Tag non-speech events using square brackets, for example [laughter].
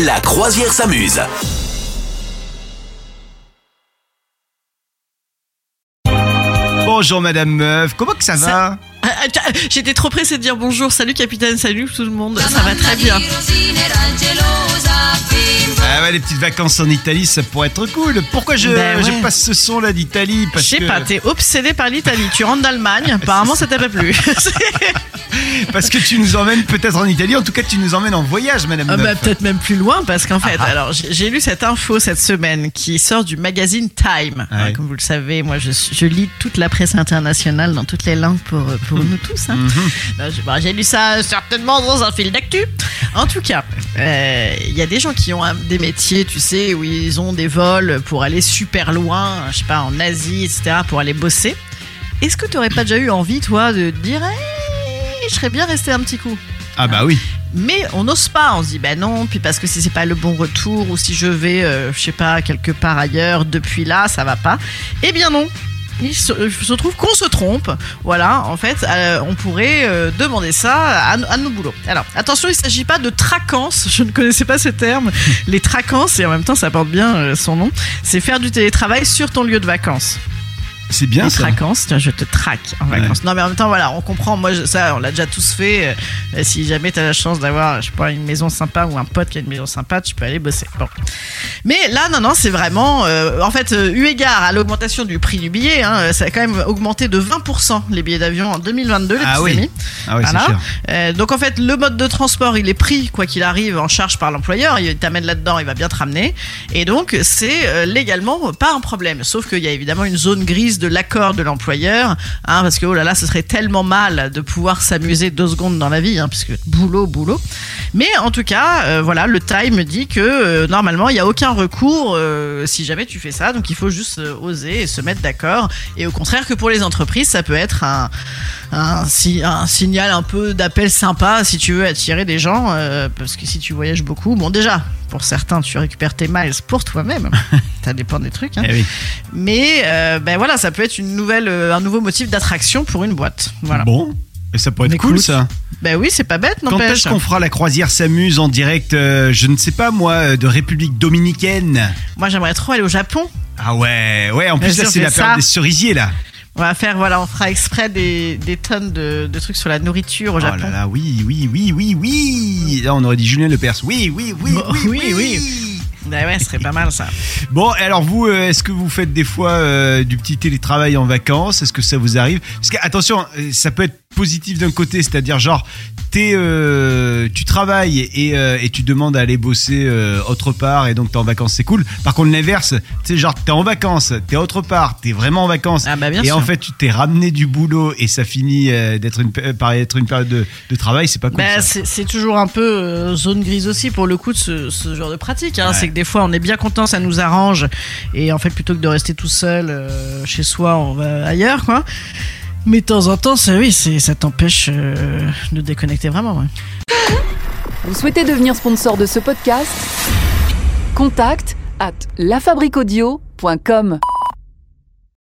La croisière s'amuse. Bonjour Madame Meuf, comment que ça va? ah, tiens, J'étais trop pressée de dire bonjour, salut capitaine, salut tout le monde, ça va très bien. Ah ouais, les petites vacances en Italie, ça pourrait être cool. Pourquoi je, Ben ouais. je passe ce son là d'Italie? Je sais que, pas, t'es obsédé par l'Italie, tu rentres d'Allemagne, apparemment ça t'a pas plu. [laughs] parce que tu nous emmènes peut-être en Italie, en tout cas tu nous emmènes en voyage Madame Ah bah, peut-être même plus loin parce qu'en fait, alors j'ai lu cette info cette semaine qui sort du magazine Time. Ouais. Comme vous le savez, moi je, je lis toute la presse internationale dans toutes les langues pour, pour nous tous. hein. Euh, je- bah, j'ai lu ça certainement dans un fil d'actu. En tout cas, euh, il y a des gens qui ont des métiers, tu sais, où ils ont des vols pour aller super loin, je sais pas, en Asie, etc., pour aller bosser. Est-ce que tu aurais pas déjà eu envie, toi, de te dire, Hey, je serais bien resté un petit coup? Ah bah oui. mais on n'ose pas, on se dit bah non, puis parce que si c'est pas le bon retour ou si je vais, euh, je sais pas, quelque part ailleurs depuis là, ça va pas. Eh bien non. Il se, trouve qu'on se trompe. Voilà, en fait, euh, on pourrait euh, demander ça à, à nos boulots. Alors, attention, il ne s'agit pas de traquance. [laughs] Je ne connaissais pas ce terme. Les traquances, et en même temps, ça porte bien euh, son nom. C'est faire du télétravail sur ton lieu de vacances. C'est bien Les ça. traquances, tiens, je te traque en Ouais. vacances. Non, mais en même temps, voilà, on comprend. Moi, je- ça, on l'a déjà tous fait. Euh, si jamais tu as la chance d'avoir, je sais pas, une maison sympa ou un pote qui a une maison sympa, tu peux aller bosser. Bon. Mais là, non, non, c'est vraiment. euh, en fait, euh, eu égard à l'augmentation du prix du billet, hein, ça a quand même augmenté de 20% les billets d'avion en 2022, les Ah petits oui. amis. Ah Voilà. cher. Euh, donc en fait, le mode de transport, il est pris, quoi qu'il arrive, en charge par l'employeur. Il t'amène là-dedans, il va bien te ramener. Et donc, c'est légalement pas un problème. Sauf qu'il y a évidemment une zone grise de l'accord de l'employeur. Hein, parce que, oh là là, ce serait tellement mal de pouvoir s'amuser deux secondes dans la vie, hein, puisque boulot, boulot. Mais en tout cas, euh, voilà, le Time dit que euh, normalement, il n'y a aucun recours euh, si jamais tu fais ça. Donc il faut juste oser et se mettre d'accord. Et au contraire que pour les entreprises, ça peut être un, un, un signal un peu d'appel sympa si tu veux attirer des gens. euh, parce que si tu voyages beaucoup, bon déjà, pour certains, tu récupères tes miles pour toi-même. [laughs] ça dépend des trucs. hein. Eh oui. Mais euh, ben voilà, ça peut être une nouvelle, euh, un nouveau motif d'attraction pour une boîte. Voilà. Bon, et ça pourrait être cool ça. Ben oui, c'est pas bête, Quand n'empêche. est-ce qu'on fera la croisière s'amuse en direct, euh, je ne sais pas moi, de République Dominicaine? Moi, j'aimerais trop aller au Japon. Ah ouais, ouais, en plus là c'est la période ça. des cerisiers là. On va faire, voilà, on fera exprès des, des tonnes de, de trucs sur la nourriture au Oh Japon. là là, oui, oui, oui, oui, oui. Là, on aurait dit Julien Lepers. Oui, oui, oui, Bon, oui, oui, oui, oui. Ben ouais, ce serait pas mal ça. [laughs] Bon, et alors vous, euh, est-ce que vous faites des fois euh, du petit télétravail en vacances? Est-ce que ça vous arrive? Parce que attention, euh, ça peut être positif d'un côté, c'est-à-dire genre t'es, euh, tu travailles et, euh, et tu demandes à aller bosser euh, autre part et donc t'es en vacances, c'est cool. Par contre l'inverse, tu sais genre t'es en vacances, t'es autre part, t'es vraiment en vacances Ah bah bien et sûr. en fait tu t'es ramené du boulot et ça finit euh, d'être une par être une période de, de travail, c'est pas cool. Ça. c'est c'est toujours un peu euh, zone grise aussi pour le coup de ce, ce genre de pratique. Hein. Ouais. C'est que des fois on est bien content, ça nous arrange. Et en fait, plutôt que de rester tout seul euh, chez soi, on va ailleurs, quoi. Mais de temps en temps, ça, oui, ça t'empêche euh, de déconnecter vraiment. Vous souhaitez devenir sponsor de ce podcast? Contact à lafabriquaudio.com.